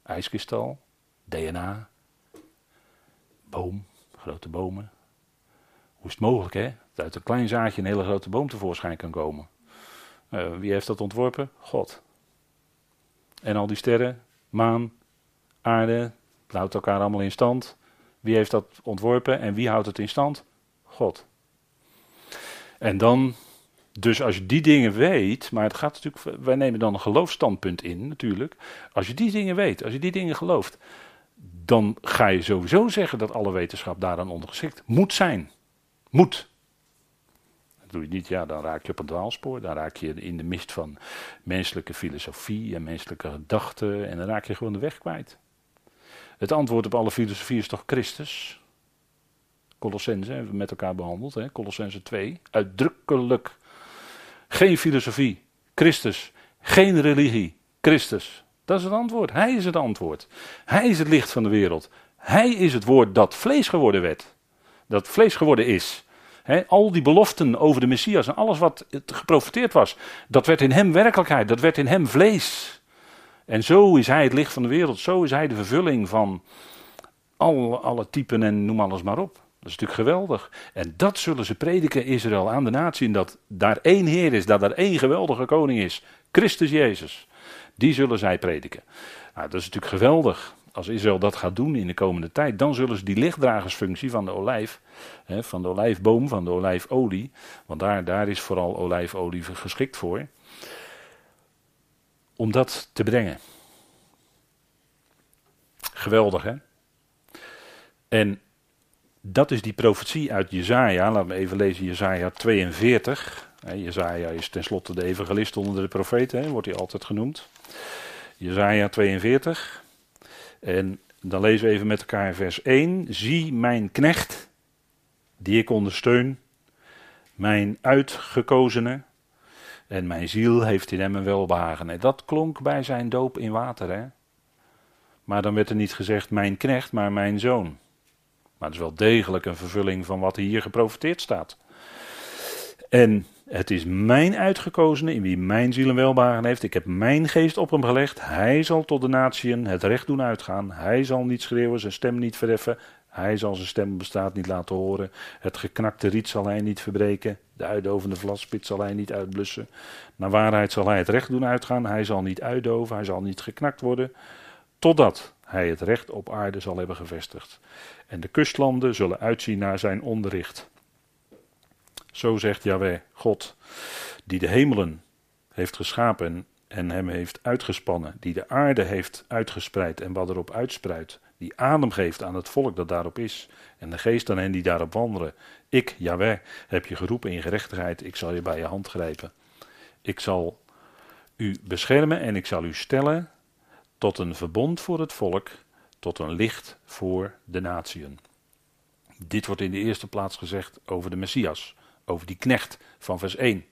ijskristal, DNA, boom, grote bomen. Hoe is het mogelijk, hè? Dat uit een klein zaadje een hele grote boom tevoorschijn kan komen. Uh, wie heeft dat ontworpen? God. En al die sterren, maan, aarde, houdt elkaar allemaal in stand. Wie heeft dat ontworpen en wie houdt het in stand? God. En dan, dus als je die dingen weet, maar het gaat natuurlijk, wij nemen dan een geloofstandpunt in natuurlijk. Als je die dingen weet, als je die dingen gelooft, dan ga je sowieso zeggen dat alle wetenschap daaraan ondergeschikt moet zijn. Moet. Dat doe je niet, ja, dan raak je op een dwaalspoor. Dan raak je in de mist van menselijke filosofie en menselijke gedachten. En dan raak je gewoon de weg kwijt. Het antwoord op alle filosofie is toch Christus? Colossense hebben we met elkaar behandeld, hè? Colossense 2. Uitdrukkelijk. Geen filosofie, Christus. Geen religie, Christus. Dat is het antwoord. Hij is het antwoord. Hij is het licht van de wereld. Hij is het woord dat vlees geworden werd. Dat vlees geworden is. al die beloften over de Messias en alles wat geprofiteerd was, dat werd in hem werkelijkheid, dat werd in hem vlees. En zo is hij het licht van de wereld, zo is hij de vervulling van alle, alle typen en noem alles maar op. Dat is natuurlijk geweldig. En dat zullen ze prediken Israël aan de natie. Dat daar één Heer is, dat er één geweldige koning is. Christus Jezus. Die zullen zij prediken. Nou, dat is natuurlijk geweldig. Als Israël dat gaat doen in de komende tijd, dan zullen ze die lichtdragersfunctie van de olijf, hè, van de olijfboom, van de olijfolie, want daar, daar is vooral olijfolie geschikt voor, om dat te brengen. Geweldig, hè? En dat is die profetie uit Jezaja. Laten we even lezen Jezaja 42. Jezaja is tenslotte de evangelist onder de profeten, wordt hij altijd genoemd. Jezaja 42. En dan lezen we even met elkaar vers 1. Zie mijn knecht, die ik ondersteun, mijn uitgekozene, en mijn ziel heeft in hem een welbehagen. En dat klonk bij zijn doop in water, hè. Maar dan werd er niet gezegd mijn knecht, maar mijn zoon. Maar het is wel degelijk een vervulling van wat hier geprofiteerd staat. En het is mijn uitgekozene in wie mijn ziel een welbehagen heeft. Ik heb mijn geest op hem gelegd. Hij zal tot de natieën het recht doen uitgaan. Hij zal niet schreeuwen, zijn stem niet verheffen. Hij zal zijn stem bestaat niet laten horen. Het geknakte riet zal hij niet verbreken. De uitdovende vlaspit zal hij niet uitblussen. Naar waarheid zal hij het recht doen uitgaan. Hij zal niet uitdoven, hij zal niet geknakt worden. Totdat hij het recht op aarde zal hebben gevestigd. En de kustlanden zullen uitzien naar zijn onderricht. Zo zegt Yahweh, God, die de hemelen heeft geschapen en hem heeft uitgespannen, die de aarde heeft uitgespreid en wat erop uitspruit, die adem geeft aan het volk dat daarop is, en de geest aan hen die daarop wandelen. Ik, Yahweh, heb je geroepen in gerechtigheid, ik zal je bij je hand grijpen. Ik zal u beschermen en ik zal u stellen tot een verbond voor het volk, tot een licht voor de natieën. Dit wordt in de eerste plaats gezegd over de Messias, over die knecht van vers 1.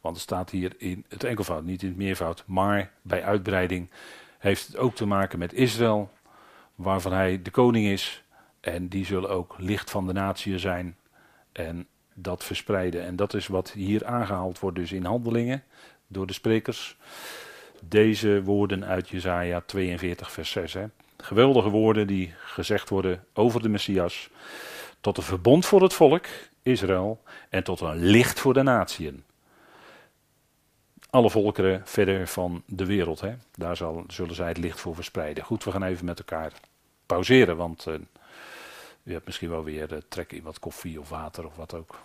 Want het staat hier in het enkelvoud, niet in het meervoud, maar bij uitbreiding heeft het ook te maken met Israël, waarvan hij de koning is. En die zullen ook licht van de natieën zijn en dat verspreiden. En dat is wat hier aangehaald wordt dus in handelingen door de sprekers deze woorden uit Jesaja 42 vers 6. Hè. Geweldige woorden die gezegd worden over de Messias. Tot een verbond voor het volk, Israël, en tot een licht voor de natieën. Alle volkeren verder van de wereld, hè. daar zal, zullen zij het licht voor verspreiden. Goed, we gaan even met elkaar pauzeren, want uh, u hebt misschien wel weer uh, trek in wat koffie of water of wat ook.